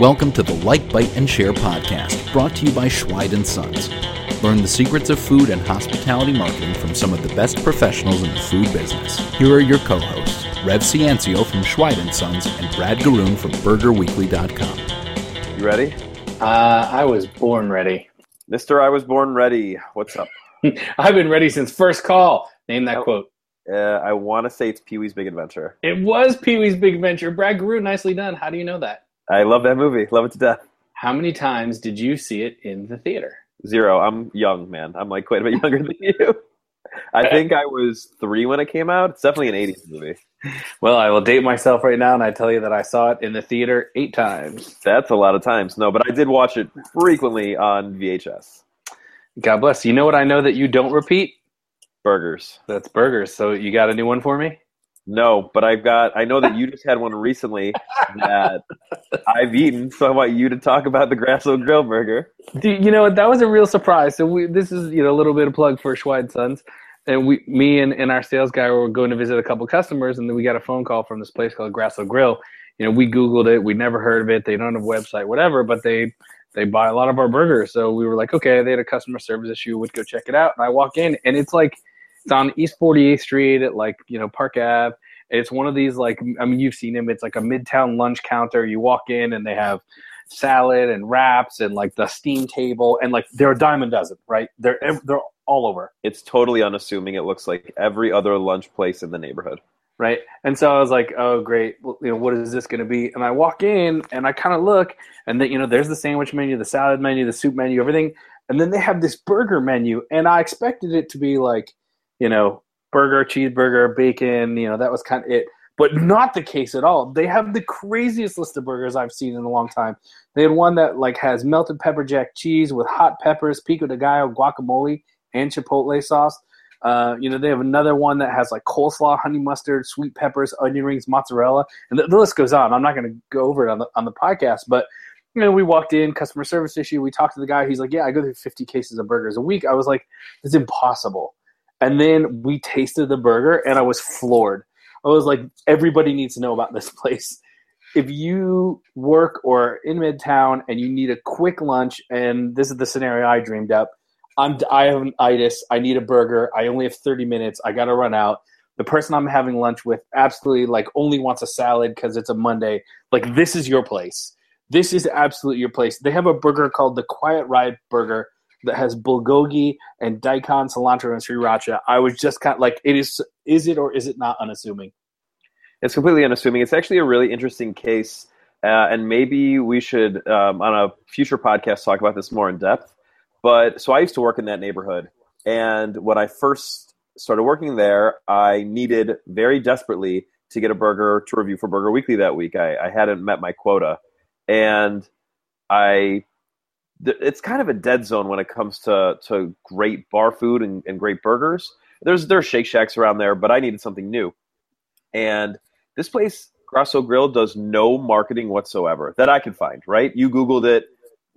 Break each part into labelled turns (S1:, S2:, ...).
S1: Welcome to the Like, Bite, and Share podcast, brought to you by Schweid & Sons. Learn the secrets of food and hospitality marketing from some of the best professionals in the food business. Here are your co-hosts, Rev Ciancio from Schweid & Sons and Brad Gruno from BurgerWeekly.com.
S2: You ready?
S3: Uh, I was born ready.
S2: Mister, I was born ready. What's up?
S3: I've been ready since first call. Name that
S2: Oh.
S3: quote.
S2: Uh, I want to say it's Pee Wee's Big Adventure.
S3: It was Pee Wee's Big Adventure. Brad Gruno, nicely done. How do you know that?
S2: I love that movie. Love it to death.
S3: How many times did you see it in the theater?
S2: Zero. I'm young, man. I'm like quite a bit younger than you. I think I was three when it came out. It's definitely an 80s movie.
S3: Well, I will date myself right now, and I tell you that I saw it in the theater eight times.
S2: That's a lot of times. No, but I did watch it frequently on VHS.
S3: God bless. You know what I know that you don't repeat?
S2: Burgers.
S3: That's burgers. So you got a new one for me?
S2: No, but I've got, I know that you just had one recently that I've eaten, so I want you to talk about the Grasso Grill Burger.
S3: Dude, you know? That was a real surprise. So we, this is you know a little bit of plug for Schweid Sons, and we, me and, and our sales guy were going to visit a couple customers, and then we got a phone call from this place called Grasso Grill. You know, we Googled it. We never heard of it. They don't have a website, whatever, but they they buy a lot of our burgers. So we were like, okay, they had a customer service issue. Would go check it out. And I walk in, and it's like it's on East 48th Street at like you know Park Ave. It's one of these like I mean you've seen them. It's like a midtown lunch counter. You walk in and they have salad and wraps and like the steam table and like they're a dime a dozen, right? They're they're all over,
S2: It's totally unassuming. It looks like every other lunch place in the neighborhood.
S3: right? And so I was like, oh great, well, you know what is this going to be? And I walk in and I kind of look and then you know there's the sandwich menu, the salad menu, the soup menu, everything, and then they have this burger menu, and I expected it to be like you know burger, cheeseburger, bacon, you know that was kind of it. But not the case at all. They have the craziest list of burgers I've seen in a long time. They had one that like has melted pepper jack cheese with hot peppers, pico de gallo, guacamole, and chipotle sauce. Uh, you know, they have another one that has like coleslaw, honey mustard, sweet peppers, onion rings, mozzarella, and the, the list goes on. I'm not going to go over it on the on the podcast, but you know, we walked in, customer service issue. We talked to the guy. He's like, "Yeah, I go through 50 cases of burgers a week." I was like, "It's impossible." And then we tasted the burger, and I was floored. I was like, "Everybody needs to know about this place." If you work or in Midtown and you need a quick lunch, and this is the scenario I dreamed up, I'm I have an itis. I need a burger. I only have 30 minutes. I got to run out. The person I'm having lunch with absolutely like only wants a salad because it's a Monday. Like this is your place. This is absolutely your place. They have a burger called the Quiet Ride Burger that has bulgogi and daikon, cilantro, and sriracha. I was just kind of like, it is. Is it or is it not unassuming?
S2: It's completely unassuming. It's actually a really interesting case, uh, and maybe we should, um, on a future podcast, talk about this more in depth. But so I used to work in that neighborhood, and when I first started working there, I needed very desperately to get a burger to review for Burger Weekly that week. I, I hadn't met my quota, and I. It's kind of a dead zone when it comes to, to great bar food and, and great burgers. There's there's Shake Shacks around there, but I needed something new. And this place, Grasso Grill, does no marketing whatsoever that I could find. Right? You Googled it,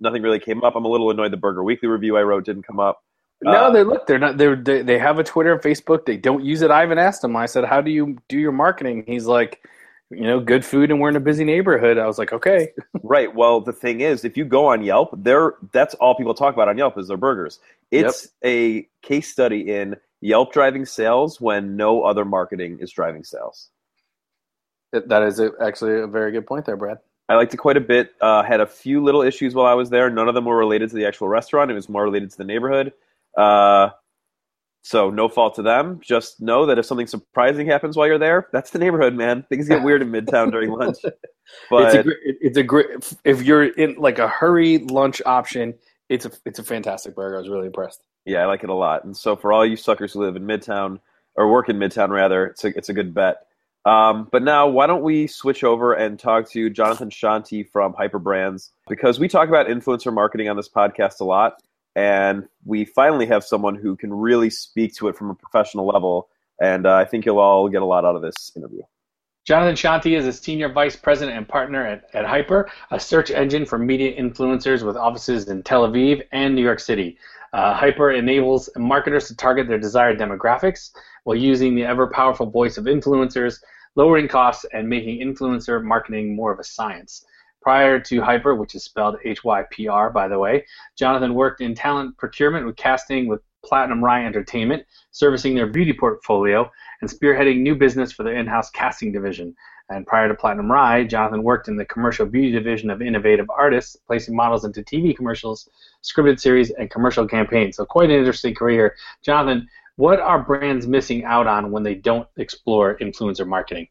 S2: nothing really came up. I'm a little annoyed. The Burger Weekly review I wrote didn't come up.
S3: No,
S2: Uh,
S3: they look. They're not. They're, they they have a Twitter and Facebook. They don't use it. I even asked him. I said, "How do you do your marketing?" He's like, "You know, good food, and we're in a busy neighborhood." I was like, "Okay."
S2: Right. Well, the thing is, if you go on Yelp, there that's all people talk about on Yelp is their burgers. It's a case study in Yelp driving sales when no other marketing is driving sales.
S3: That is a, actually a very good point there, Brad.
S2: I liked it quite a bit. Uh, had a few little issues while I was there. None of them were related to the actual restaurant. It was more related to the neighborhood. Uh, so no fault to them. Just know that if something surprising happens while you're there, that's the neighborhood, man. Things get weird in Midtown during lunch. But
S3: it's a great. It's a great. If you're in like a hurry lunch option, it's a it's a fantastic burger. I was really impressed.
S2: Yeah, I like it a lot. And so for all you suckers who live in Midtown or work in Midtown rather, it's a it's a good bet. Um, but now, why don't we switch over and talk to Jonathan Shanti from HYPR Brands because we talk about influencer marketing on this podcast a lot, and we finally have someone who can really speak to it from a professional level. And uh, I think you'll all get a lot out of this interview.
S3: Jonathan Shanti is a senior vice president and partner at, at HYPR, a search engine for media influencers with offices in Tel Aviv and New York City. Uh, HYPR enables marketers to target their desired demographics while using the ever powerful voice of influencers lowering costs and making influencer marketing more of a science. Prior to HYPR, which is spelled H Y P R, by the way, Jonathan worked in talent procurement with casting with Platinum Rye Entertainment, servicing their beauty portfolio, and spearheading new business for their in house casting division. And prior to Platinum Rye, Jonathan worked in the commercial beauty division of Innovative Artists, placing models into TV commercials, scripted series, and commercial campaigns. So, quite an interesting career. Jonathan, what are brands missing out on when they don't explore influencer marketing?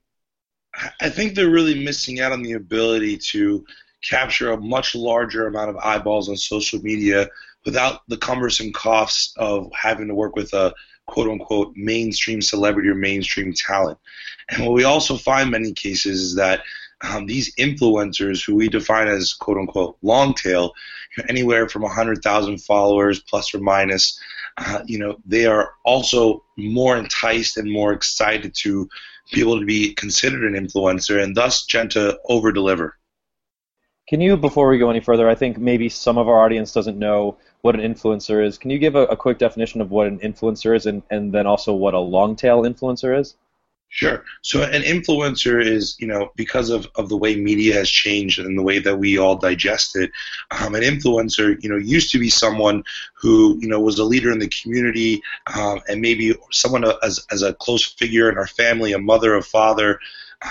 S4: I think they're really missing out on the ability to capture a much larger amount of eyeballs on social media without the cumbersome costs of having to work with a quote unquote mainstream celebrity or mainstream talent. And what we also find in many cases is that um, these influencers, who we define as quote unquote long tail, anywhere from 100,000 followers plus or minus, uh, you know, they are also more enticed and more excited to be able to be considered an influencer and thus tend to over deliver.
S2: Can you, before we go any further, I think maybe some of our audience doesn't know what an influencer is. Can you give a, a quick definition of what an influencer is and, and then also what a long tail influencer is?
S4: Sure. So an influencer is, you know, because of, of the way media has changed and the way that we all digest it, um, an influencer, you know, used to be someone who, you know, was a leader in the community um, and maybe someone as, as a close figure in our family, a mother, a father,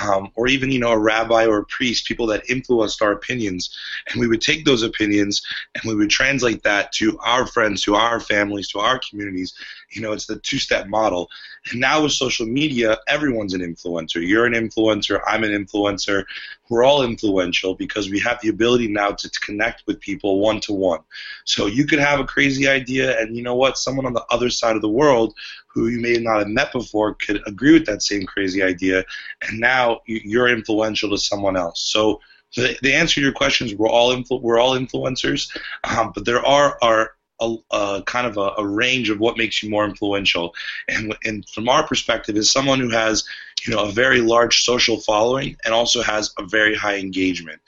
S4: um, or even you know a rabbi or a priest, people that influenced our opinions, and we would take those opinions and we would translate that to our friends, to our families, to our communities. You know, it's the two-step model. And now with social media, everyone's an influencer. You're an influencer. I'm an influencer. We're all influential because we have the ability now to, connect with people one to one. So you could have a crazy idea, and you know what? Someone on the other side of the world who you may not have met before could agree with that same crazy idea, and now you're influential to someone else. So the, the answer to your questions, we're all influ- we're all influencers, um, but there are are a, a, kind of a, a, range of what makes you more influential. And, and from our perspective, is someone who has you know a very large social following and also has a very high engagement.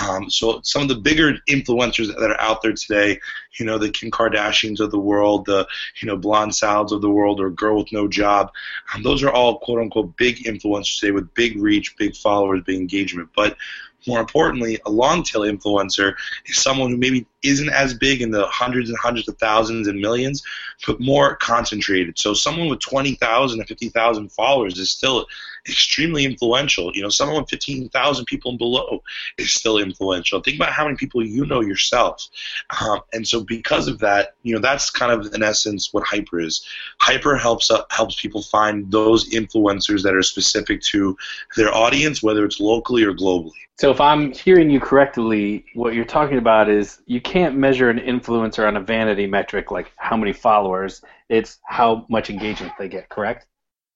S4: Um, so some of the bigger influencers that are out there today, you know, the Kim Kardashians of the world, the you know blonde salads of the world, or girl with no job, um, those are all quote unquote big influencers today with big reach, big followers, big engagement. But more importantly, a long tail influencer is someone who maybe isn't as big in the hundreds and hundreds of thousands and millions, but more concentrated. So someone with 20,000 to 50,000 followers is still extremely influential. You know, someone with 15,000 people and below is still influential. Think about how many people you know yourself. Um, and so because of that, you know, that's kind of in essence what HYPR is. HYPR helps uh, helps people find those influencers that are specific to their audience, whether it's locally or globally.
S3: So if I'm hearing you correctly, what you're talking about is you can't measure an influencer on a vanity metric like how many followers. It's how much engagement they get, correct?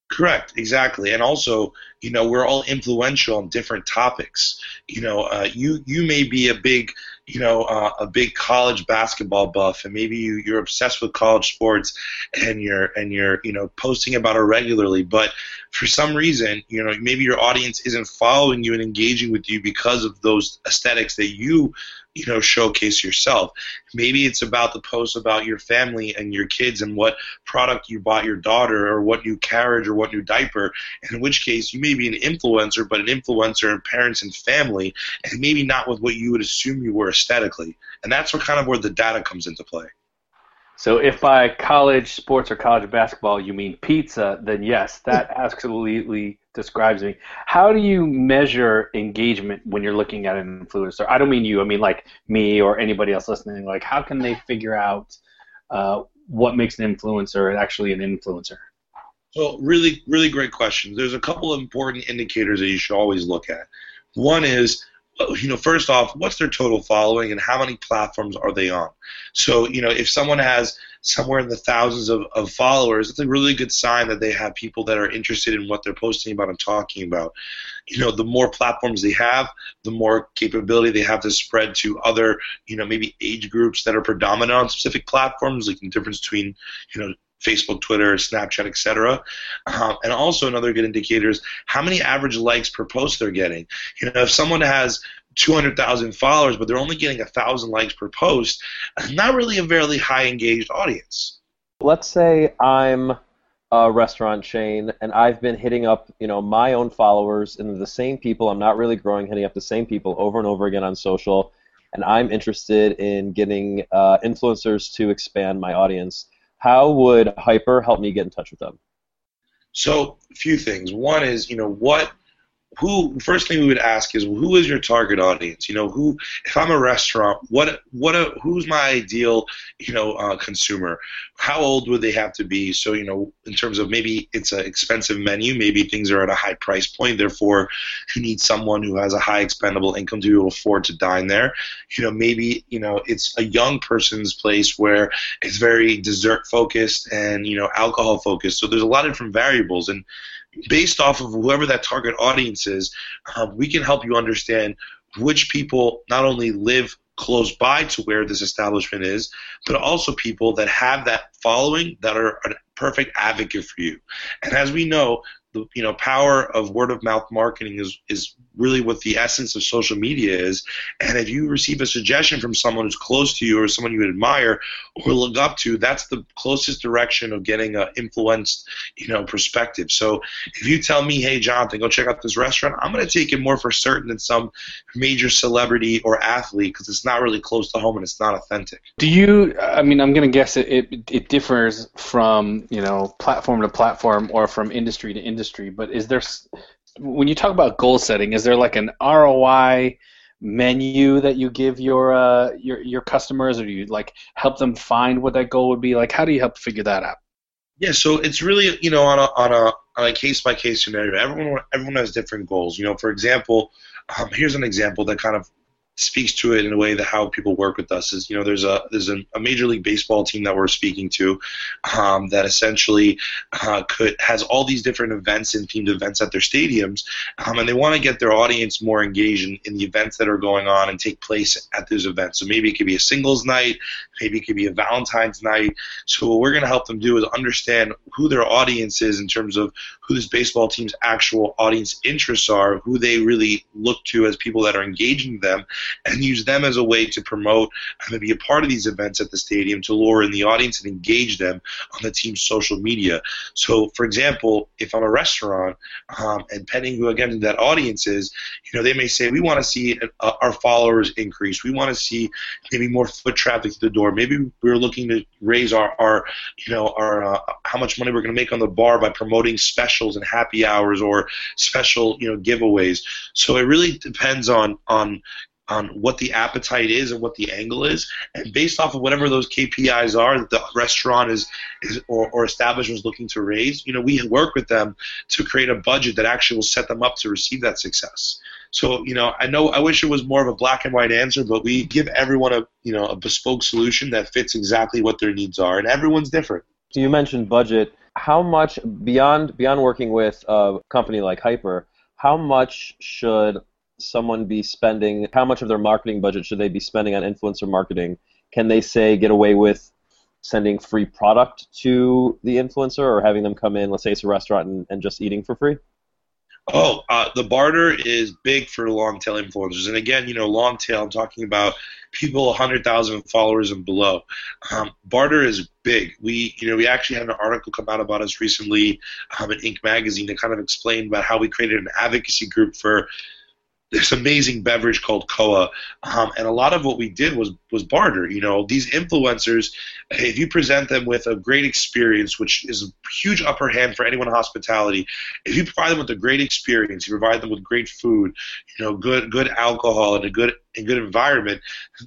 S4: Correct, exactly, and also, you know, we're all influential on different topics. You know, uh, you you may be a big, you know, uh, a big college basketball buff, and maybe you, you're obsessed with college sports, and you're and you're you know posting about it regularly. But for some reason, you know, maybe your audience isn't following you and engaging with you because of those aesthetics that you you know showcase yourself. Maybe it's about the post about your family and your kids and what product you bought your daughter or what new carriage or what new diaper. In which case you may be an influencer but an influencer in parents and family and maybe not with what you would assume you were aesthetically. And that's what kind of where the data comes into play
S3: so if by college sports or college basketball you mean pizza, then yes, that absolutely describes me. How do you measure engagement when you're looking at an influencer? I don't mean you. I mean like me or anybody else listening. Like how can they figure out uh, what makes an influencer actually an influencer?
S4: Well, really, really great questions. There's a couple of important indicators that you should always look at. One is you know, first off, what's their total following and how many platforms are they on? So, you know, if someone has somewhere in the thousands of, of followers, it's a really good sign that they have people that are interested in what they're posting about and talking about. You know, the more platforms they have, the more capability they have to spread to other, you know, maybe age groups that are predominant on specific platforms, like the difference between, you know, Facebook, Twitter, Snapchat, etc. Um, and also another good indicator is how many average likes per post they're getting. You know, if someone has 200,000 followers, but they're only getting a thousand likes per post, not really a very high engaged audience.
S2: Let's say I'm a restaurant chain, and I've been hitting up, you know, my own followers and the same people. I'm not really growing, hitting up the same people over and over again on social, and I'm interested in getting uh, influencers to expand my audience. How would HYPR help me get in touch with them?
S4: So, a few things. One is, you know, what who first thing we would ask is who is your target audience? You know who if i'm a restaurant what what a, who's my ideal you know uh, consumer? How old would they have to be? So you know in terms of maybe it's an expensive menu maybe things are at a high price point therefore you need someone who has a high expendable income to be able to afford to dine there. You know maybe you know it's a young person's place where it's very dessert focused and you know alcohol focused so there's a lot of different variables and based off of whoever that target audience is, um, we can help you understand which people not only live close by to where this establishment is, but also people that have that following that are a perfect advocate for you. And as we know, the you know power of word of mouth marketing is is really what the essence of social media is. And if you receive a suggestion from someone who's close to you or someone you admire or look up to, that's the closest direction of getting an influenced, you know, perspective. So if you tell me, hey, Jonathan, go check out this restaurant, I'm going to take it more for certain than some major celebrity or athlete because it's not really close to home and it's not authentic.
S3: Do you? I mean, I'm going to guess it, it it differs from you know platform to platform or from industry to industry. But is there when you talk about goal setting, is there like an ROI menu that you give your uh, your your customers, or do you like help them find what that goal would be? Like, how do you help figure that out?
S4: Yeah, so it's really you know on a on a on a case by case scenario. Everyone everyone has different goals. You know, for example, um, here's an example that kind of speaks to it in a way that how people work with us is you know there's a there's a, a major league baseball team that we're speaking to um, that essentially uh, could has all these different events and themed events at their stadiums um, and they want to get their audience more engaged in, in the events that are going on and take place at those events. So maybe it could be a singles night maybe it could be a Valentine's night. So what we're going to help them do is understand who their audience is in terms of who this baseball team's actual audience interests are who they really look to as people that are engaging them and use them as a way to promote and be a part of these events at the stadium to lure in the audience and engage them on the team's social media. So, for example, if I'm a restaurant um, and depending who again that audience is, you know, they may say we want to see uh, our followers increase. We want to see maybe more foot traffic to the door. Maybe we're looking to raise our, our you know, our uh, how much money we're going to make on the bar by promoting specials and happy hours or special, you know, giveaways. So it really depends on on on what the appetite is and what the angle is, and based off of whatever those KPIs are that the restaurant is, is or, or establishment is looking to raise, you know, we work with them to create a budget that actually will set them up to receive that success. So, you know, I know I wish it was more of a black and white answer, but we give everyone a you know a bespoke solution that fits exactly what their needs are, and everyone's different.
S2: So you mentioned budget. How much beyond beyond working with a company like HYPR? How much should someone be spending? How much of their marketing budget should they be spending on influencer marketing? Can they say get away with sending free product to the influencer or having them come in, let's say it's a restaurant, and, and just eating for free?
S4: Oh, uh, the barter is big for long tail influencers. And again, you know, long tail, I'm talking about people 100,000 followers and below. Um, barter is big. We, you know, we actually had an article come out about us recently um, in Inc. magazine that kind of explained about how we created an advocacy group for this amazing beverage called Koa, um, and a lot of what we did was was barter. You know, these influencers, if you present them with a great experience, which is a huge upper hand for anyone in hospitality, if you provide them with a great experience, you provide them with great food, you know, good good alcohol and a good a good environment,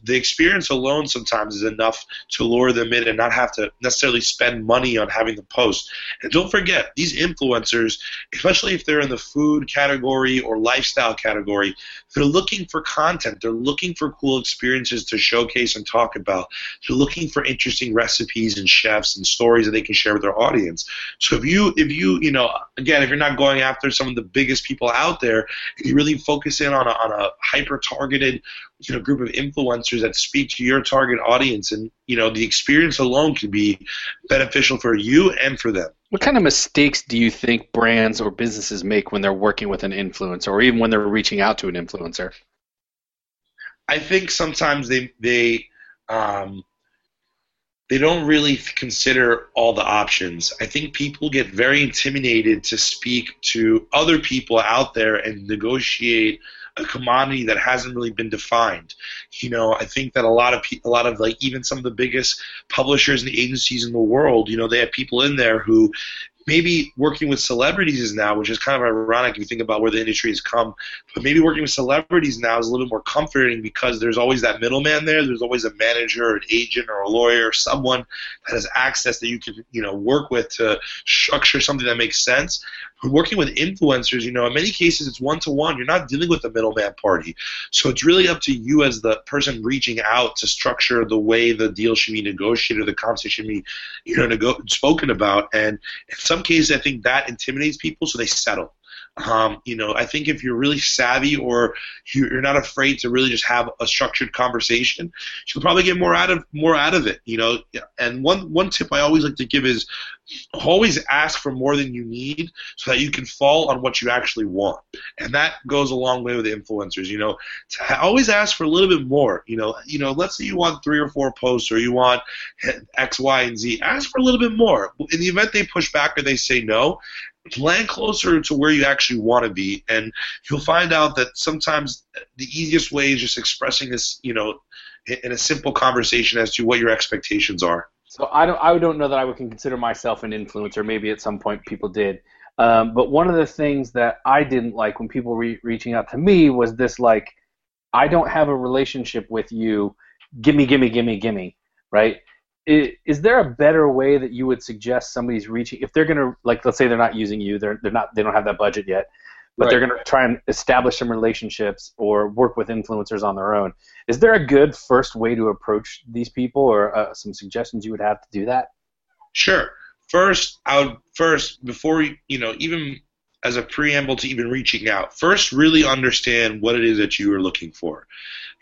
S4: the experience alone sometimes is enough to lure them in and not have to necessarily spend money on having the post. And don't forget, these influencers, especially if they're in the food category or lifestyle category, they're looking for content. They're looking for cool experiences to showcase and talk about. They're looking for interesting recipes and chefs and stories that they can share with their audience. So if you if you you know again if you're not going after some of the biggest people out there, you really focus in on a, on a hyper targeted you know group of influencers that speak to your target audience. And you know the experience alone can be beneficial for you and for them.
S3: What kind of mistakes do you think brands or businesses make when they're working with an influencer or even when they're reaching out to an influencer?
S4: I think sometimes they they um, they don't really consider all the options. I think people get very intimidated to speak to other people out there and negotiate a commodity that hasn't really been defined. You know, I think that a lot of pe- a lot of like even some of the biggest publishers and agencies in the world, you know, they have people in there who maybe working with celebrities is now, which is kind of ironic if you think about where the industry has come. But maybe working with celebrities now is a little bit more comforting because there's always that middleman there. There's always a manager, an agent, or a lawyer, or someone that has access that you can you know work with to structure something that makes sense. Working with influencers, you know, in many cases it's one to one. You're not dealing with the middleman party, so it's really up to you as the person reaching out to structure the way the deal should be negotiated, the conversation should be, you know, nego- spoken about. And in some cases, I think that intimidates people, so they settle. Um, you know, I think if you're really savvy or you're not afraid to really just have a structured conversation, you'll probably get more out of more out of it. You know, and one one tip I always like to give is always ask for more than you need so that you can fall on what you actually want. And that goes a long way with influencers you know? To always ask for a little bit more you know? You know let's say you want three or four posts or you want x y and z. Ask for a little bit more. In the event they push back or they say no land closer to where you actually want to be and you'll find out that sometimes the easiest way is just expressing this you know in a simple conversation as to what your expectations are
S3: so I don't I don't know that I would consider myself an influencer. Maybe at some point people did. Um, but one of the things that I didn't like when people were reaching out to me was this like, I don't have a relationship with you. Gimme, gimme, gimme, gimme. Right? Is, is there a better way that you would suggest somebody's reaching if they're gonna like let's say they're not using you they're they're not they don't have that budget yet but right. they're going to try and establish some relationships or work with influencers on their own. Is there a good first way to approach these people, or uh, some suggestions you would have to do that?
S4: Sure. First, I would first before you know even as a preamble to even reaching out, first really understand what it is that you are looking for.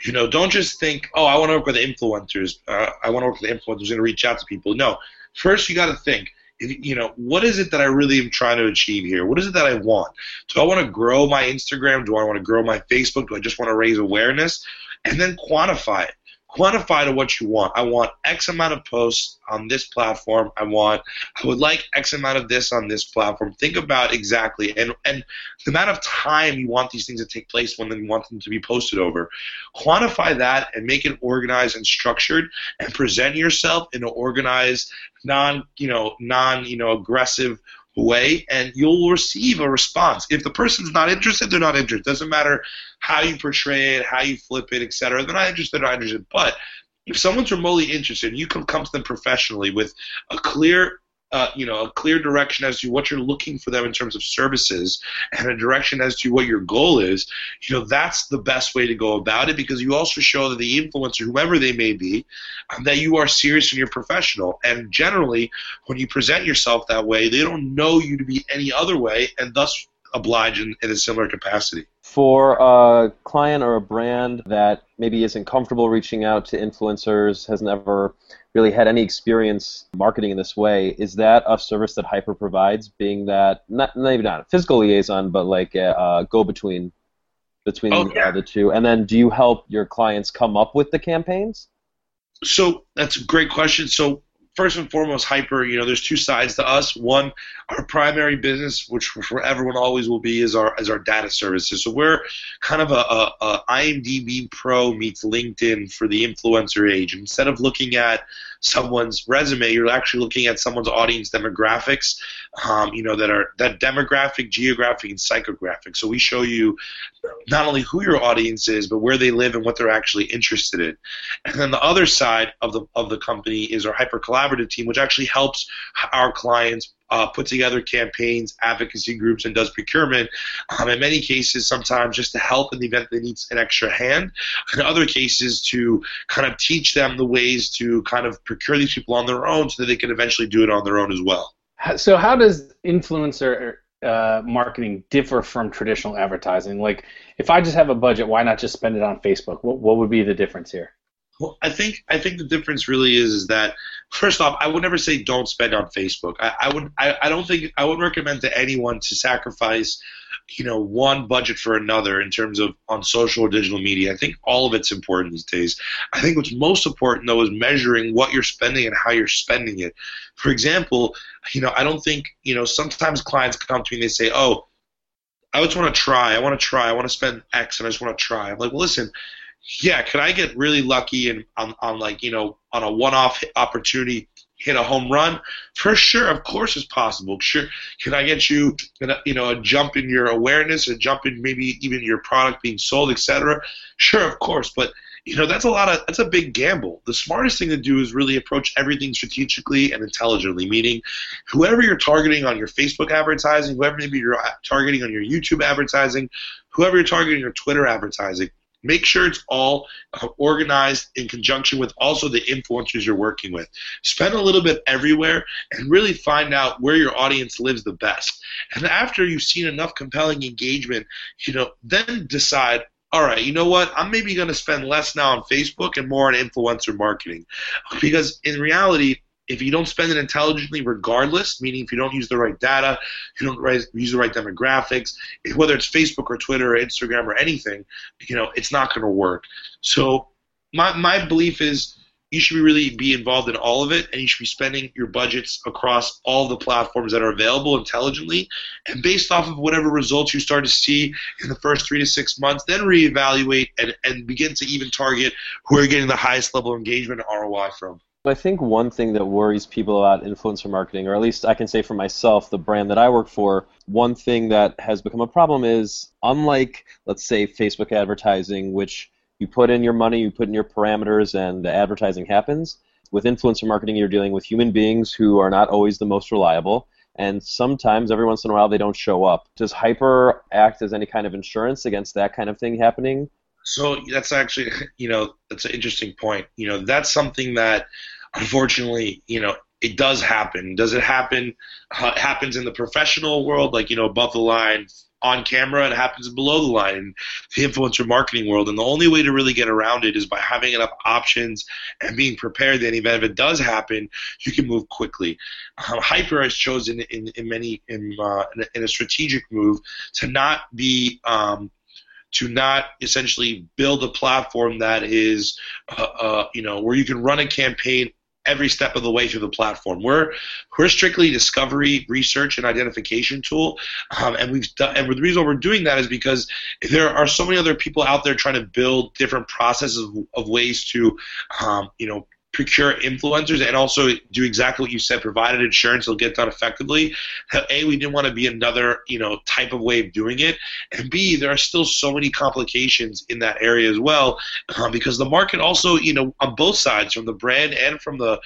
S4: You know, don't just think, oh, I want to work with influencers. Uh, I want to work with influencers and reach out to people. No, first you got to think you know, what is it that I really am trying to achieve here? What is it that I want? Do I want to grow my Instagram? Do I want to grow my Facebook? Do I just want to raise awareness? And then quantify it quantify to what you want. I want X amount of posts on this platform. I want I would like X amount of this on this platform. Think about exactly and and the amount of time you want these things to take place when you want them to be posted over. Quantify that and make it organized and structured and present yourself in an organized, non you know non you know aggressive way and you'll receive a response. If the person's not interested, they're not interested. Doesn't matter how you portray it, how you flip it, etc. They're not interested, they're not interested. But if someone's remotely interested, you can come to them professionally with a clear uh, you know, a clear direction as to what you're looking for them in terms of services and a direction as to what your goal is, you know, that's the best way to go about it because you also show that the influencer, whoever they may be, um, that you are serious and you're professional. And generally, when you present yourself that way, they don't know you to be any other way and thus oblige in, in a similar capacity.
S2: For a client or a brand that maybe isn't comfortable reaching out to influencers, has never really had any experience marketing in this way, is that a service that HYPR provides, being that not maybe not a physical liaison, but like a, a go-between between oh, yeah. uh, the two? And then, do you help your clients come up with the campaigns?
S4: So that's a great question. So first and foremost, HYPR, you know, there's two sides to us. One, our primary business, which for everyone always will be, is our is our data services. So we're kind of a, a, a IMDb Pro meets LinkedIn for the influencer age. Instead of looking at someone's resume, you're actually looking at someone's audience demographics, um, you know, that are that demographic, geographic, and psychographic. So we show you not only who your audience is, but where they live and what they're actually interested in. And then the other side of the of the company is our hyper collaborative team, which actually helps our clients uh, put together campaigns, advocacy groups, and does procurement. Um, in many cases, sometimes just to help in the event they need an extra hand. In other cases, to kind of teach them the ways to kind of procure these people on their own so that they can eventually do it on their own as well.
S3: So, how does influencer uh, marketing differ from traditional advertising? Like, if I just have a budget, why not just spend it on Facebook? What, what would be the difference here?
S4: Well, I think I think the difference really is is that first off, I would never say don't spend on Facebook. I, I would I, I don't think I would recommend to anyone to sacrifice you know one budget for another in terms of on social or digital media. I think all of it's important these days. I think what's most important though is measuring what you're spending and how you're spending it. For example, you know I don't think you know sometimes clients come to me and they say, oh. I just want to try. I want to try. I want to spend X, and I just want to try. I'm like, well, listen, yeah, could I get really lucky and on, on like you know on a one-off opportunity hit a home run? For sure, of course, it's possible. Sure, can I get you you know a jump in your awareness, a jump in maybe even your product being sold, etc. Sure, of course, but you know that's a lot of that's a big gamble. The smartest thing to do is really approach everything strategically and intelligently. Meaning, whoever you're targeting on your Facebook advertising, whoever maybe you're uh, targeting on your YouTube advertising, whoever you're targeting your Twitter advertising Make sure it's all uh, organized in conjunction with also the influencers you're working with. Spend a little bit everywhere and really find out where your audience lives the best. And after you've seen enough compelling engagement, you know, then decide all right, you know what? I'm maybe going to spend less now on Facebook and more on influencer marketing. Because in reality, if you don't spend it intelligently, regardless, meaning if you don't use the right data, you don't use the right demographics, whether it's Facebook or Twitter or Instagram or anything, you know, it's not going to work. So my my belief is you should really be involved in all of it, and you should be spending your budgets across all the platforms that are available intelligently, and based off of whatever results you start to see in the first three to six months, then reevaluate and, and begin to even target who are getting the highest level of engagement and ROI from.
S2: I think one thing that worries people about influencer marketing, or at least I can say for myself, the brand that I work for, one thing that has become a problem is unlike, let's say, Facebook advertising, which you put in your money, you put in your parameters, and the advertising happens. With influencer marketing, you're dealing with human beings who are not always the most reliable, and sometimes, every once in a while, they don't show up. Does HYPR act as any kind of insurance against that kind of thing happening?
S4: So that's actually, you know, that's an interesting point. You know, that's something that unfortunately, you know, it does happen. Does it happen? Uh, happens in the professional world, like you know, above the line, on camera. It happens below the line in the influencer marketing world. And the only way to really get around it is by having enough options and being prepared that even if it does happen, you can move quickly. Um, HYPR has chosen in, in many in, uh, in, a strategic move to not be um, to not essentially build a platform that is, uh, uh, you know, where you can run a campaign every step of the way through the platform. We're we're strictly discovery, research, and identification tool, um, and we've done. And the reason we're doing that is because there are so many other people out there trying to build different processes of, of ways to, um, you know, procure influencers and also do exactly what you said, provided insurance will get done effectively. A, we didn't want to be another, you know, type of way of doing it, and B, there are still so many complications in that area as well, um, because the market also, you know, on both sides, from the brand and from the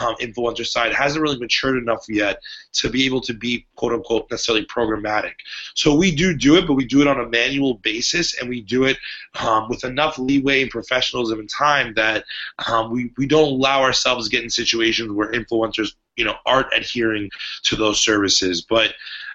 S4: um, influencer side, hasn't really matured enough yet to be able to be quote unquote necessarily programmatic. So we do do it, but we do it on a manual basis, and we do it um, with enough leeway and professionalism and time that um, we we don't allow ourselves to get in situations where influencers you know aren't adhering to those services. But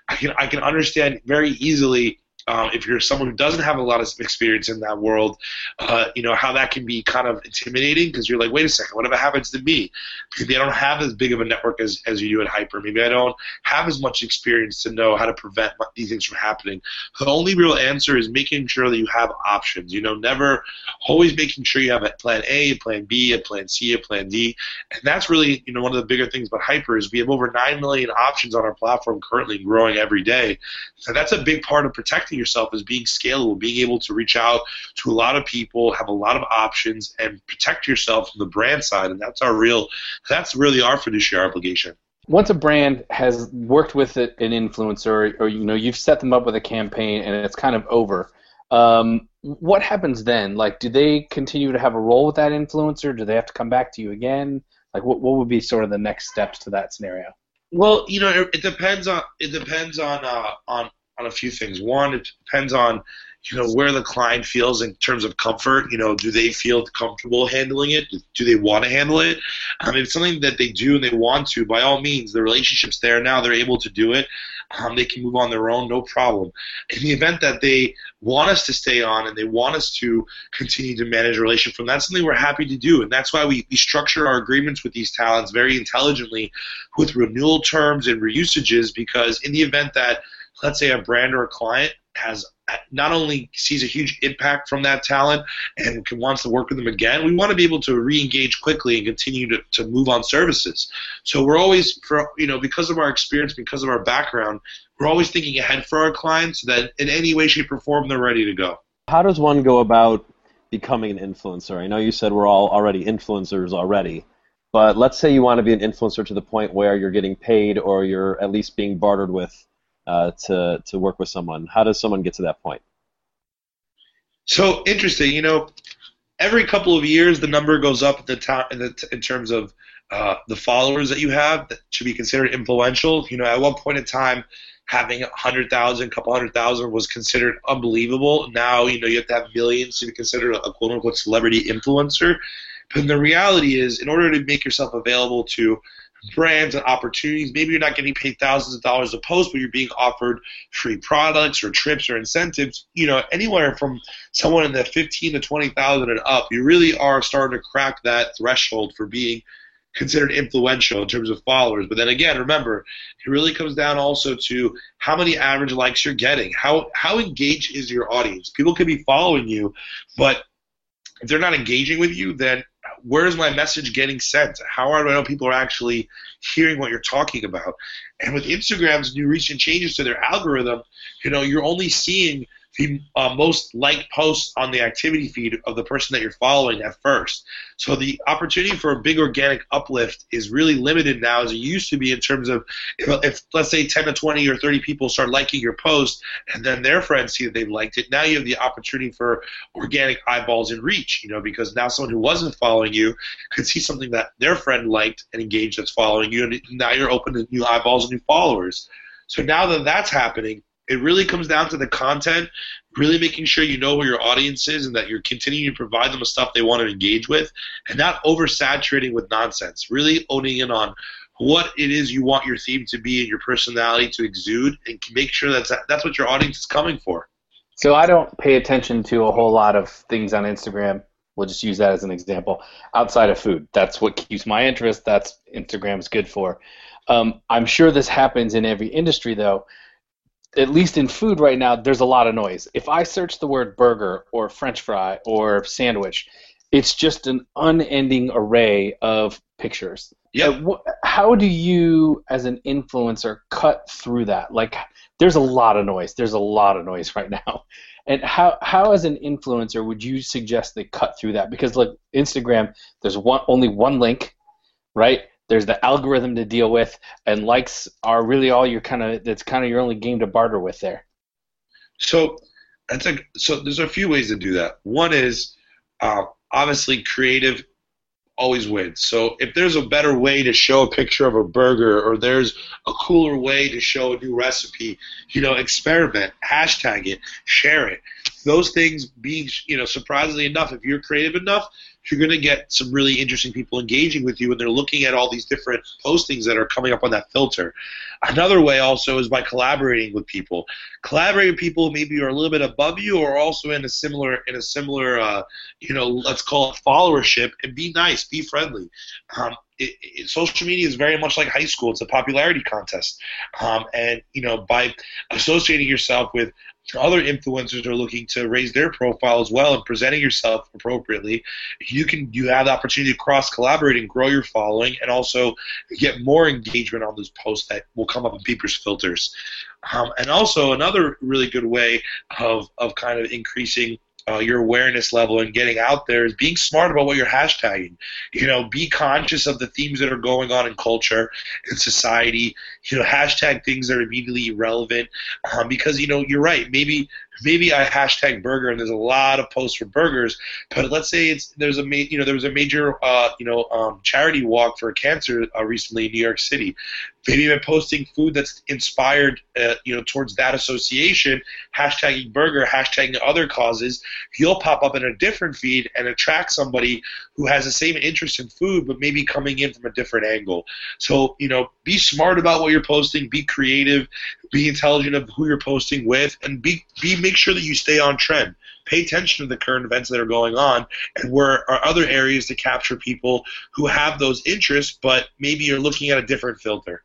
S4: I can I can understand very easily um, if you're someone who doesn't have a lot of experience in that world, uh, you know how that can be kind of intimidating because you're like, wait a second, whatever happens to me? Maybe I don't have as big of a network as, as you do at HYPR. Maybe I don't have as much experience to know how to prevent these things from happening. The only real answer is making sure that you have options. You know, never always making sure you have a plan A, a plan B, a plan C, a plan D, and that's really you know one of the bigger things about HYPR is we have over nine million options on our platform currently, growing every day. So that's a big part of protecting yourself as being scalable, being able to reach out to a lot of people, have a lot of options, and protect yourself from the brand side. And that's our real, that's really our fiduciary obligation.
S3: Once a brand has worked with an influencer, or you know you've set them up with a campaign and it's kind of over, um, what happens then? Like, do they continue to have a role with that influencer? Do they have to come back to you again? Like, what what would be sort of the next steps to that scenario?
S4: Well, you know, it, it depends on it depends on uh, on on a few things. One, it depends on you know where the client feels in terms of comfort. You know, do they feel comfortable handling it? Do they want to handle it? Um, if it's something that they do and they want to, by all means, the relationship's there now. They're able to do it. Um, they can move on their own, no problem. In the event that they want us to stay on and they want us to continue to manage a relationship from, that's something we're happy to do. And that's why we, we structure our agreements with these talents very intelligently with renewal terms and reusages because in the event that let's say a brand or a client has not only sees a huge impact from that talent and wants to work with them again, we want to be able to re-engage quickly and continue to, to move on services. So we're always, for you know, because of our experience, because of our background, we're always thinking ahead for our clients so that in any way, shape, or form they're ready to go.
S2: How does one go about becoming an influencer? I know you said we're all already influencers already, but let's say you want to be an influencer to the point where you're getting paid or you're at least being bartered with uh, to to work with someone. How does someone get to that point?
S4: So interesting. You know, every couple of years the number goes up the to- in, the t- in terms of uh, the followers that you have that should be considered influential. You know, at one point in time, having a hundred thousand, couple hundred thousand was considered unbelievable. Now, you know, you have to have millions to be considered a quote unquote celebrity influencer. But the reality is, in order to make yourself available to brands and opportunities. Maybe you're not getting paid thousands of dollars a post, but you're being offered free products or trips or incentives. You know, anywhere from someone in the fifteen to twenty thousand and up, you really are starting to crack that threshold for being considered influential in terms of followers. But then again, remember, it really comes down also to how many average likes you're getting. How how engaged is your audience? People can be following you, but if they're not engaging with you, then where is my message getting sent? How do I know people are actually hearing what you're talking about? And with Instagram's new recent changes to their algorithm, you know, you're only seeing the uh, most liked post on the activity feed of the person that you're following at first. So the opportunity for a big organic uplift is really limited now as it used to be in terms of if, if let's say 10 to 20 or 30 people start liking your post and then their friends see that they've liked it, now you have the opportunity for organic eyeballs and reach, you know, because now someone who wasn't following you could see something that their friend liked and engaged that's following you, and now you're open to new eyeballs and new followers. So now that that's happening, it really comes down to the content, really making sure you know who your audience is and that you're continuing to provide them with stuff they want to engage with and not oversaturating with nonsense. Really owning in on what it is you want your theme to be and your personality to exude and make sure that's that's what your audience is coming for.
S3: So I don't pay attention to a whole lot of things on Instagram. We'll just use that as an example. Outside of food, that's what keeps my interest. That's Instagram's good for. Um, I'm sure this happens in every industry, though at least in food right now, there's a lot of noise. If I search the word burger or French fry or sandwich, it's just an unending array of pictures.
S4: Yeah.
S3: How do you, as an influencer, cut through that? Like, there's a lot of noise. There's a lot of noise right now. And how, how as an influencer, would you suggest they cut through that? Because like Instagram, there's one only one link, right? There's the algorithm to deal with, and likes are really all you're kind of that's kind of your only game to barter with there.
S4: So that's a so there's a few ways to do that. One is uh, obviously creative always wins. So if there's a better way to show a picture of a burger or there's a cooler way to show a new recipe, you know, experiment, hashtag it, share it. Those things being, you know, surprisingly enough, if you're creative enough, you're going to get some really interesting people engaging with you and they're looking at all these different postings that are coming up on that filter. Another way also is by collaborating with people. Collaborating with people who maybe are a little bit above you or also in a similar in a similar uh, you know let's call it followership and be nice, be friendly. Um, it, it, social media is very much like high school. It's a popularity contest, um, and you know by associating yourself with other influencers are looking to raise their profile as well and presenting yourself appropriately, you can you have the opportunity to cross collaborate and grow your following and also get more engagement on those posts that will come up in people's filters. Um, and also another really good way of, of kind of increasing uh, your awareness level and getting out there is being smart about what you're hashtagging. You know, be conscious of the themes that are going on in culture and society. You know, hashtag things that are immediately relevant um, because you know you're right. Maybe maybe I hashtag burger and there's a lot of posts for burgers, but let's say it's there's a you know there was a major uh, you know um, charity walk for cancer uh, recently in New York City. Maybe I'm posting food that's inspired uh, you know towards that association, hashtagging burger, hashtagging other causes. You'll pop up in a different feed and attract somebody who has the same interest in food, but maybe coming in from a different angle. So you know, be smart about what you're posting, be creative, be intelligent of who you're posting with, and be be make sure that you stay on trend. Pay attention to the current events that are going on, and where are other areas to capture people who have those interests, but maybe you're looking at a different filter.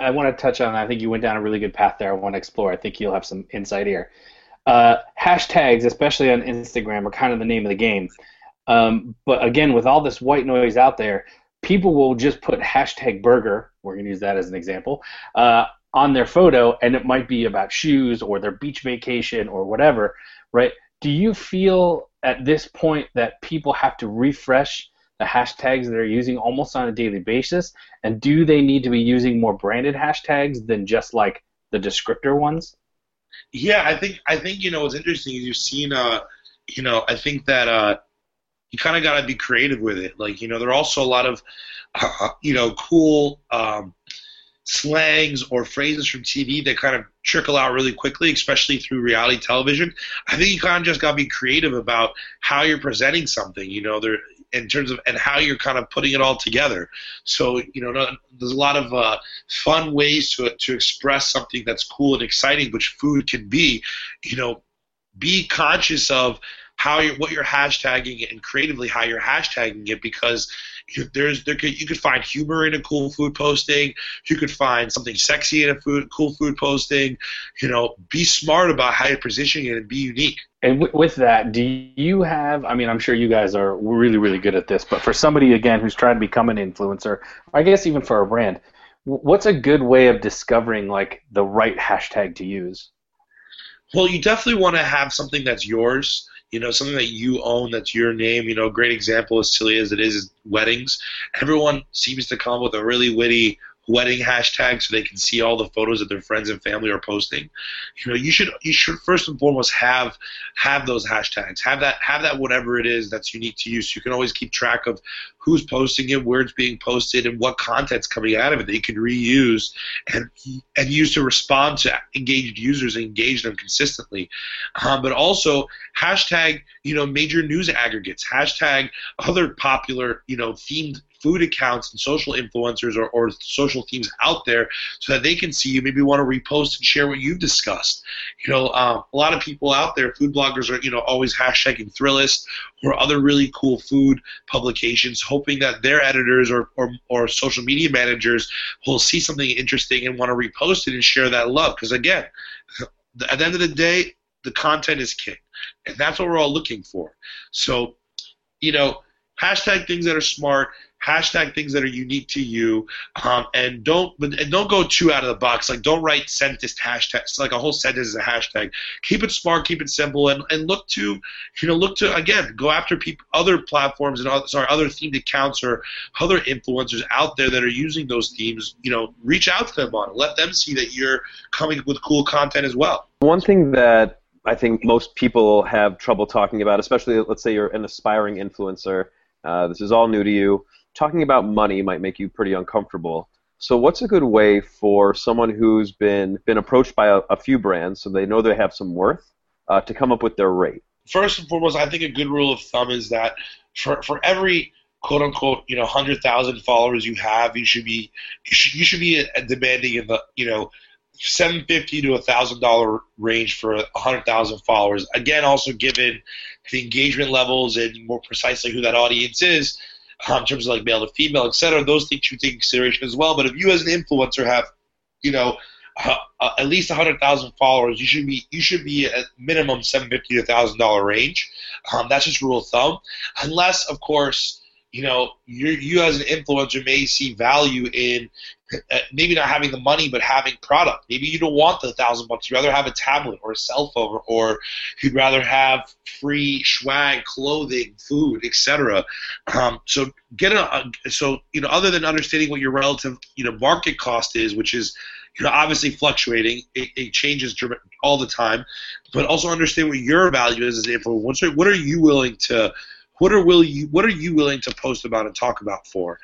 S3: I want to touch on. I think you went down a really good path there. I want to explore. I think you'll have some insight here. Uh, hashtags, especially on Instagram, are kind of the name of the game. Um, but again, with all this white noise out there, people will just put hashtag burger. We're going to use that as an example uh, on their photo, and it might be about shoes or their beach vacation or whatever, right? Do you feel at this point that people have to refresh the hashtags they're using almost on a daily basis? And do they need to be using more branded hashtags than just like the descriptor ones?
S4: Yeah, I think I think you know what's interesting is you've seen uh you know I think that uh you kind of got to be creative with it. Like you know there are also a lot of uh, you know cool um slangs or phrases from TV that kind of trickle out really quickly, especially through reality television. I think you kind of just got to be creative about how you're presenting something. You know, there in terms of and how you're kind of putting it all together. So you know, there's a lot of uh, fun ways to to express something that's cool and exciting, which food can be. You know, be conscious of how you're what you're hashtagging and creatively how you're hashtagging it because there's there could you could find humor in a cool food posting. You could find something sexy in a food cool food posting. You know, be smart about how you're positioning it and be unique.
S3: And w- with that, do you have? I mean, I'm sure you guys are really really good at this, but for somebody again who's trying to become an influencer, I guess even for a brand, what's a good way of discovering like the right hashtag to use?
S4: Well, you definitely want to have something that's yours you know, something that you own that's your name. You know, great example, as silly as it is, is weddings. Everyone seems to come up with a really witty wedding hashtag so they can see all the photos that their friends and family are posting. You know, you should you should first and foremost have have those hashtags. Have that have that whatever it is that's unique to you so you can always keep track of who's posting it, where it's being posted, and what content's coming out of it that you can reuse and and use to respond to engaged users and engage them consistently. Um, but also hashtag you know major news aggregates, hashtag other popular you know themed food accounts and social influencers or, or social themes out there so that they can see you, maybe want to repost and share what you've discussed. You know, um, a lot of people out there, food bloggers are, you know, always hashtagging Thrillist or other really cool food publications, hoping that their editors or, or, or social media managers will see something interesting and want to repost it and share that love. Because again, at the end of the day, the content is king. And that's what we're all looking for. So, you know, hashtag things that are smart hashtag things that are unique to you, um, and don't and don't go too out of the box. Like don't write sentence hashtags like a whole sentence is a hashtag. Keep it smart, keep it simple, and, and look to you know look to again go after people other platforms and other, sorry other themed accounts or other influencers out there that are using those themes. You know, reach out to them on it. Let them see that you're coming up with cool content as well.
S2: One thing that I think most people have trouble talking about, especially let's say you're an aspiring influencer. Uh, this is all new to you talking about money might make you pretty uncomfortable. So, what's a good way for someone who's been been approached by a, a few brands, so they know they have some worth, uh, to come up with their rate?
S4: First and foremost, I think a good rule of thumb is that for for every quote unquote you know hundred thousand followers you have, you should be you should you should be demanding in the you know seven fifty to a thousand dollar range for a hundred thousand followers. Again, also given the engagement levels and more precisely who that audience is, in terms of like male to female, etc. Those things you take consideration as well. But if you as an influencer have, you know, uh, uh, at least hundred thousand followers, you should be you should be at minimum seven fifty to thousand dollar range. Um, that's just rule of thumb, unless of course you know, you you as an influencer may see value in uh, maybe not having the money, but having product. Maybe you don't want the thousand bucks. You'd rather have a tablet or a cell phone, or you'd rather have free swag, clothing, food, etc. Um, so get a so you know, other than understanding what your relative you know market cost is, which is you know obviously fluctuating, it, it changes all the time, but also understand what your value is as an influencer. What are you willing to what are will you what are you willing to post about and talk about for?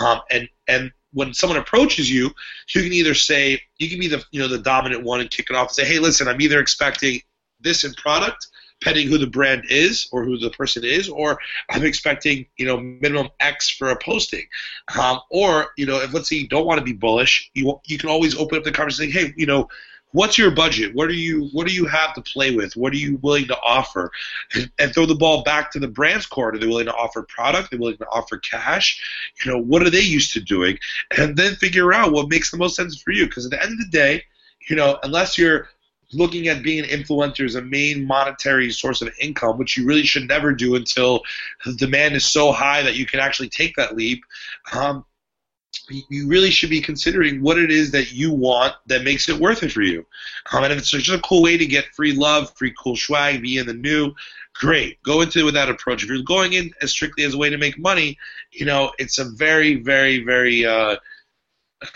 S4: Um, and and when someone approaches you, you can either say you can be the you know the dominant one and kick it off and say, hey, listen, I'm either expecting this in product, depending who the brand is or who the person is, or I'm expecting you know minimum X for a posting, um, or you know if let's say you don't want to be bullish, you you can always open up the conversation, hey, you know what's your budget? What are you what do you have to play with? What are you willing to offer? And, and throw the ball back to the brand's court. Are they willing to offer product? Are they willing to offer cash? You know, what are they used to doing? And then figure out what makes the most sense for you. Because at the end of the day, you know, unless you're looking at being an influencer as a main monetary source of income, which you really should never do until the demand is so high that you can actually take that leap. Um, you really should be considering what it is that you want that makes it worth it for you. Um, and if it's just a cool way to get free love, free cool swag, be in the new, great. Go into it with that approach. If you're going in as strictly as a way to make money, you know, it's a very, very, very uh,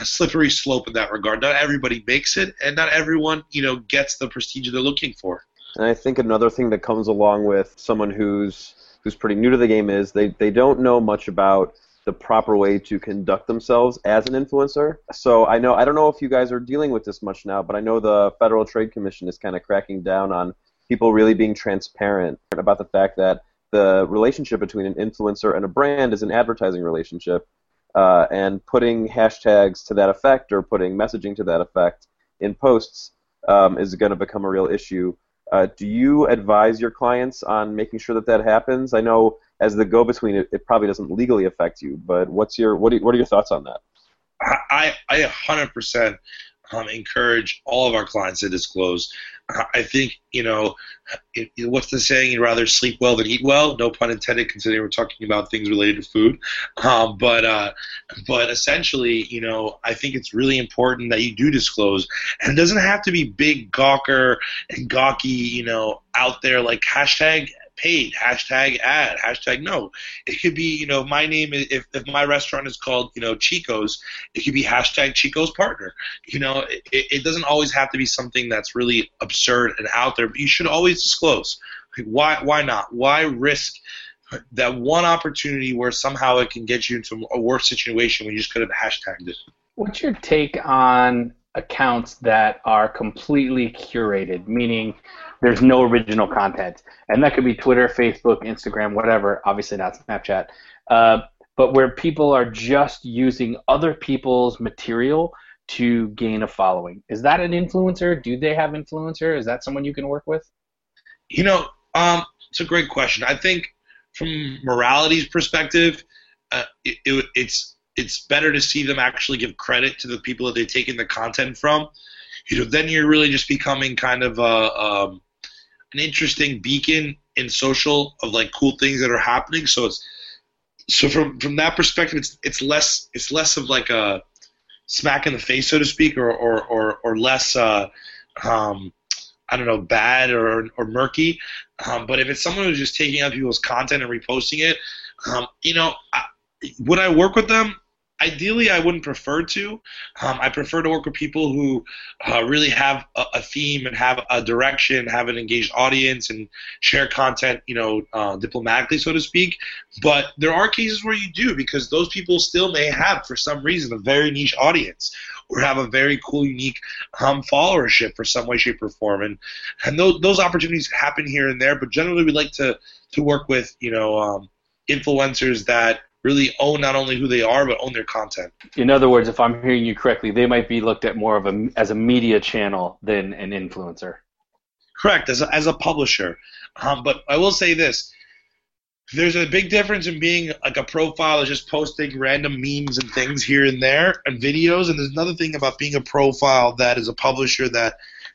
S4: slippery slope in that regard. Not everybody makes it, and not everyone, you know, gets the prestige they're looking for.
S2: And I think another thing that comes along with someone who's who's pretty new to the game is they, they don't know much about the proper way to conduct themselves as an influencer. So I know I don't know if you guys are dealing with this much now, but I know the Federal Trade Commission is kind of cracking down on people really being transparent about the fact that the relationship between an influencer and a brand is an advertising relationship, uh, and putting hashtags to that effect or putting messaging to that effect in posts um, is going to become a real issue. Uh, do you advise your clients on making sure that that happens? I know as the go-between, it, it probably doesn't legally affect you. But what's your what, do, what are your thoughts on that?
S4: I I 100% um, encourage all of our clients to disclose. I think you know it, it, what's the saying? You'd rather sleep well than eat well. No pun intended, considering we're talking about things related to food. Um, but uh, but essentially, you know, I think it's really important that you do disclose, and it doesn't have to be big gawker and gawky, you know, out there like hashtag paid hashtag ad hashtag no. It could be you know my name if, if my restaurant is called you know chico's it could be hashtag chico's partner. You know it, it doesn't always have to be something that's really absurd and out there but you should always disclose. Like why why not? Why risk that one opportunity where somehow it can get you into a worse situation when you just could have hashtagged it?
S3: What's your take on accounts that are completely curated? Meaning there's no original content, and that could be Twitter, Facebook, Instagram, whatever. Obviously not Snapchat, uh, but where people are just using other people's material to gain a following. Is that an influencer? Do they have influencer? Is that someone you can work with?
S4: You know, um, it's a great question. I think from morality's perspective, uh, it, it, it's it's better to see them actually give credit to the people that they've taken the content from. You know, then you're really just becoming kind of a, um, an interesting beacon in social of like cool things that are happening. So it's so from from that perspective, it's it's less it's less of like a smack in the face, so to speak, or or or, or less. Uh, um, I don't know, bad or, or murky. Um, but if it's someone who's just taking out people's content and reposting it, um, you know, I, would I work with them? Ideally, I wouldn't prefer to. Um, I prefer to work with people who uh, really have a, a, theme and have a direction, have an engaged audience, and share content, you know, uh, diplomatically, so to speak. But there are cases where you do because those people still may have, for some reason, a very niche audience or have a very cool, unique um, followership for some way, shape, or form. And and those those opportunities happen here and there. But generally, we like to to work with, you know. Um, influencers that really own not only who they are but own their content.
S3: In other words, if I'm hearing you correctly, they might be looked at more of a as a media channel than an influencer.
S4: Correct, as a, as a publisher. Um, but I will say this: there's a big difference in being like a profile that's just posting random memes and things here and there and videos, and there's another thing about being a profile that is a publisher that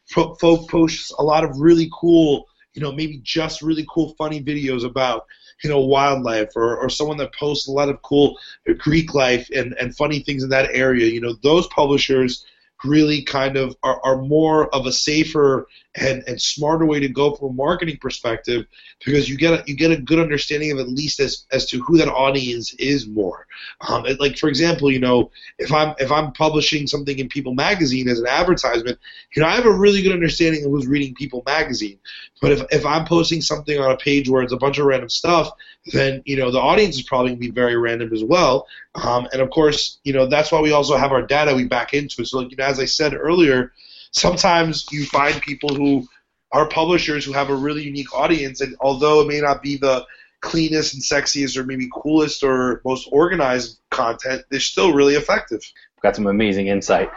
S4: pro- posts a lot of really cool, you know, maybe just really cool, funny videos about you know wildlife or, or someone that posts a lot of cool Greek life and, and funny things in that area. You know, those publishers really kind of are, are more of a safer and, and smarter way to go from a marketing perspective because you get a, you get a good understanding of at least as, as to who that audience is more. Um, like for example, you know, if I'm if I'm publishing something in People Magazine as an advertisement, you know, I have a really good understanding of who's reading People Magazine. But if if I'm posting something on a page where it's a bunch of random stuff, then you know the audience is probably going to be very random as well. Um, and of course, you know that's why we also have our data we back into it. So, like, you know, as I said earlier sometimes you find people who are publishers who have a really unique audience, and although it may not be the cleanest and sexiest or maybe coolest or most organized content, they're still really effective.
S3: Got some amazing insight.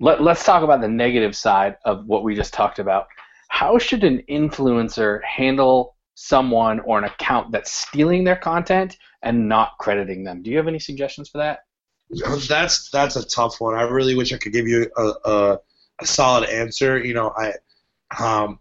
S3: let, let's talk about the negative side of what we just talked about. How should an influencer handle someone or an account that's stealing their content and not crediting them? Do you have any suggestions for that?
S4: That's that's a tough one. I really wish I could give you a, a, a solid answer. You know, I um,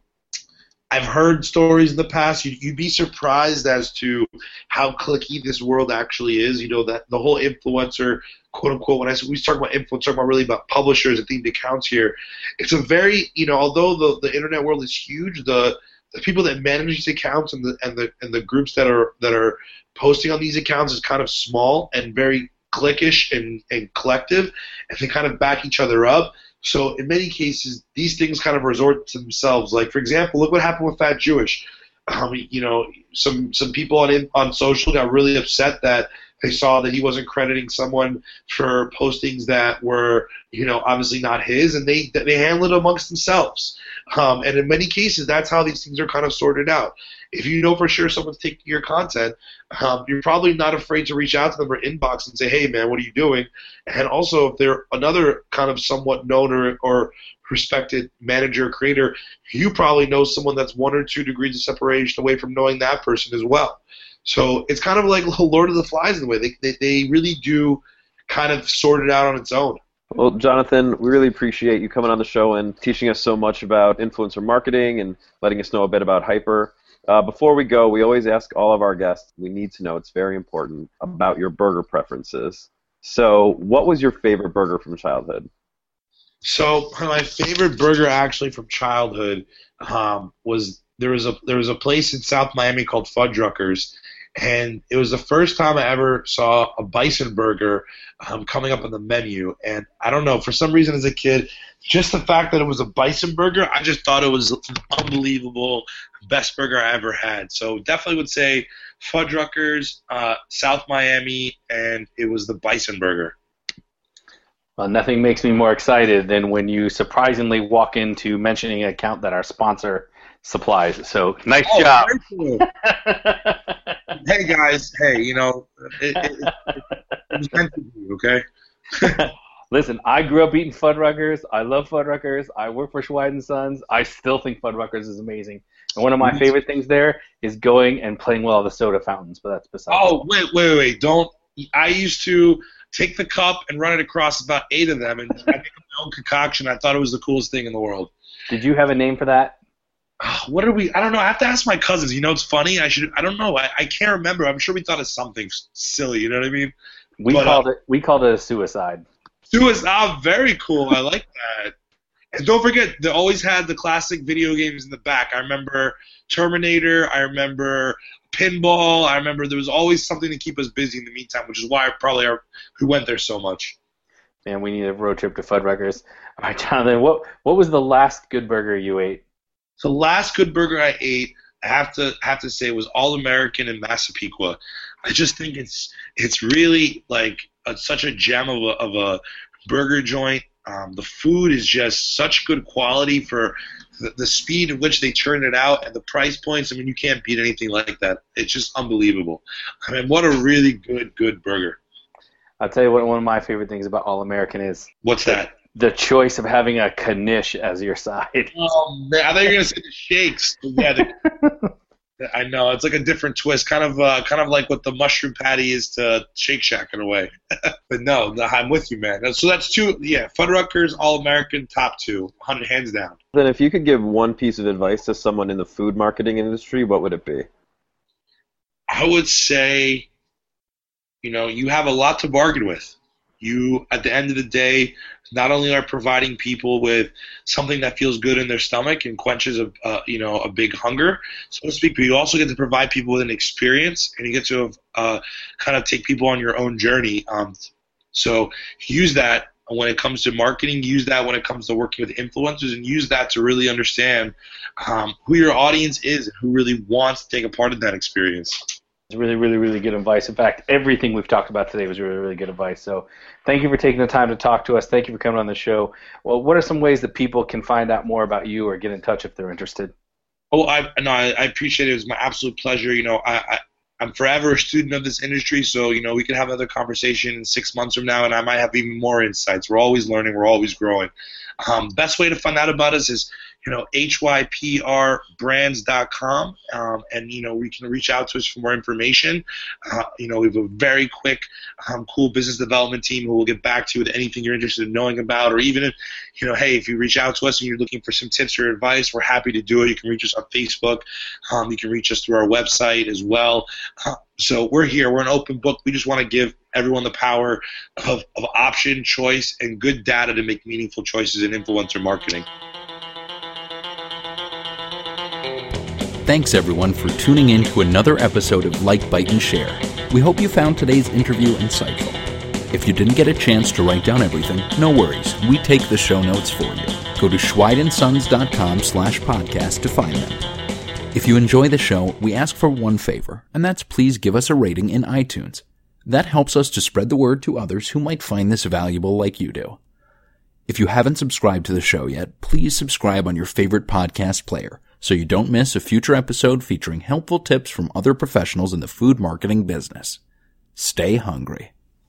S4: I've heard stories in the past. You'd, you'd, be surprised as to how clicky this world actually is. You know that the whole influencer, quote unquote. When I we talk about influence, talk about really about publishers and themed accounts here. It's a very you know although the the internet world is huge, the the people that manage these accounts and the and the and the groups that are that are posting on these accounts is kind of small and very cliquish and, and collective, and they kind of back each other up. So in many cases, these things kind of resort to themselves. Like for example, look what happened with Fat Jewish. Um, you know, some some people on on social got really upset that they saw that he wasn't crediting someone for postings that were, you know, obviously not his, and they they handled it amongst themselves. Um, and in many cases, that's how these things are kind of sorted out. If you know for sure someone's taking your content, um, you're probably not afraid to reach out to them or inbox and say, "Hey, man, what are you doing?" And also, if they're another kind of somewhat known or, or respected manager creator, you probably know someone that's one or two degrees of separation away from knowing that person as well. So it's kind of like Lord of the Flies in a way. They, they, they really do kind of sort it out on its own.
S2: Well, Jonathan, we really appreciate you coming on the show and teaching us so much about influencer marketing and letting us know a bit about HYPR. Uh, before we go, we always ask all of our guests, we need to know, it's very important, about your burger preferences. So, what was your favorite burger from childhood?
S4: So, my favorite burger actually from childhood um, was there was a there was a place in South Miami called Fuddruckers, and it was the first time I ever saw a bison burger um, coming up on the menu. And I don't know, for some reason as a kid, just the fact that it was a bison burger, I just thought it was unbelievable, best burger I ever had. So definitely would say Fuddruckers, uh, South Miami, and it was the bison burger.
S3: Well, nothing makes me more excited than when you surprisingly walk into mentioning an account that our sponsor supplies. So nice oh, job.
S4: hey guys, hey, you know, it, it, it, okay?
S3: Listen, I grew up eating Fuddruckers. I love Fuddruckers. I work for Schweid and Sons. I still think Fuddruckers is amazing. And one of my favorite things there is going and playing with all the soda fountains. But that's beside.
S4: Oh wait, wait, wait! Don't. I used to take the cup and run it across about eight of them, and I make my own concoction. I thought it was the coolest thing in the world.
S3: Did you have a name for that?
S4: what are we? I don't know. I have to ask my cousins. You know, it's funny. I should. I don't know. I, I can't remember. I'm sure we thought of something silly. You know what I mean?
S3: We but, called uh, it. We called it a suicide.
S4: Suicide. Oh, very cool. I like that. And don't forget, they always had the classic video games in the back. I remember Terminator. I remember pinball. I remember there was always something to keep us busy in the meantime, which is why I probably our, we went there so much.
S3: Man, we need a road trip to Fuddruckers. All right, Jonathan, what what was the last good burger you ate?
S4: So last good burger I ate, I have to have to say was All American in Massapequa. I just think it's it's really like a, such a gem of a, of a burger joint. Um, the food is just such good quality for the, the speed at which they churn it out and the price points. I mean, you can't beat anything like that. It's just unbelievable. I mean, what a really good good burger.
S3: I'll tell you what one of my favorite things about All American is.
S4: What's that?
S3: The choice of having a knish as your side.
S4: Oh man, I thought you were gonna say the shakes. Yeah, the, I know it's like a different twist, kind of, uh, kind of like what the mushroom patty is to Shake Shack in a way. but no, no, I'm with you, man. So that's two. Yeah, Fuddruckers, All American, top two, hundred hands down.
S2: Then, if you could give one piece of advice to someone in the food marketing industry, what would it be?
S4: I would say, you know, you have a lot to bargain with you at the end of the day not only are providing people with something that feels good in their stomach and quenches a uh, you know a big hunger so to speak but you also get to provide people with an experience and you get to uh, kind of take people on your own journey um, so use that when it comes to marketing use that when it comes to working with influencers and use that to really understand um, who your audience is and who really wants to take a part in that experience
S3: it's really, really, really good advice. In fact, everything we've talked about today was really, really good advice. So, thank you for taking the time to talk to us. Thank you for coming on the show. Well, what are some ways that people can find out more about you or get in touch if they're interested?
S4: Oh, I no, I, appreciate it. It was my absolute pleasure. You know, I, I I'm forever a student of this industry, so you know we could have another conversation in six months from now, and I might have even more insights. We're always learning, we're always growing. Um, best way to find out about us is you know, hyprbrands.com. Um, and, you know, we can reach out to us for more information. Uh, you know, we have a very quick, um, cool business development team who will get back to you with anything you're interested in knowing about, or even if, you know, hey, if you reach out to us and you're looking for some tips or advice, we're happy to do it. You can reach us on Facebook. Um, you can reach us through our website as well. Uh, so we're here. We're an open book. We just want to give everyone the power of, of option, choice, and good data to make meaningful choices in influencer marketing.
S1: Thanks everyone for tuning in to another episode of Like, Bite, and Share. We hope you found today's interview insightful. If you didn't get a chance to write down everything, no worries. We take the show notes for you. Go to schweidandsons.com slash podcast to find them. If you enjoy the show, we ask for one favor, and that's please give us a rating in iTunes. That helps us to spread the word to others who might find this valuable like you do. If you haven't subscribed to the show yet, please subscribe on your favorite podcast player so you don't miss a future episode featuring helpful tips from other professionals in the food marketing business. Stay hungry.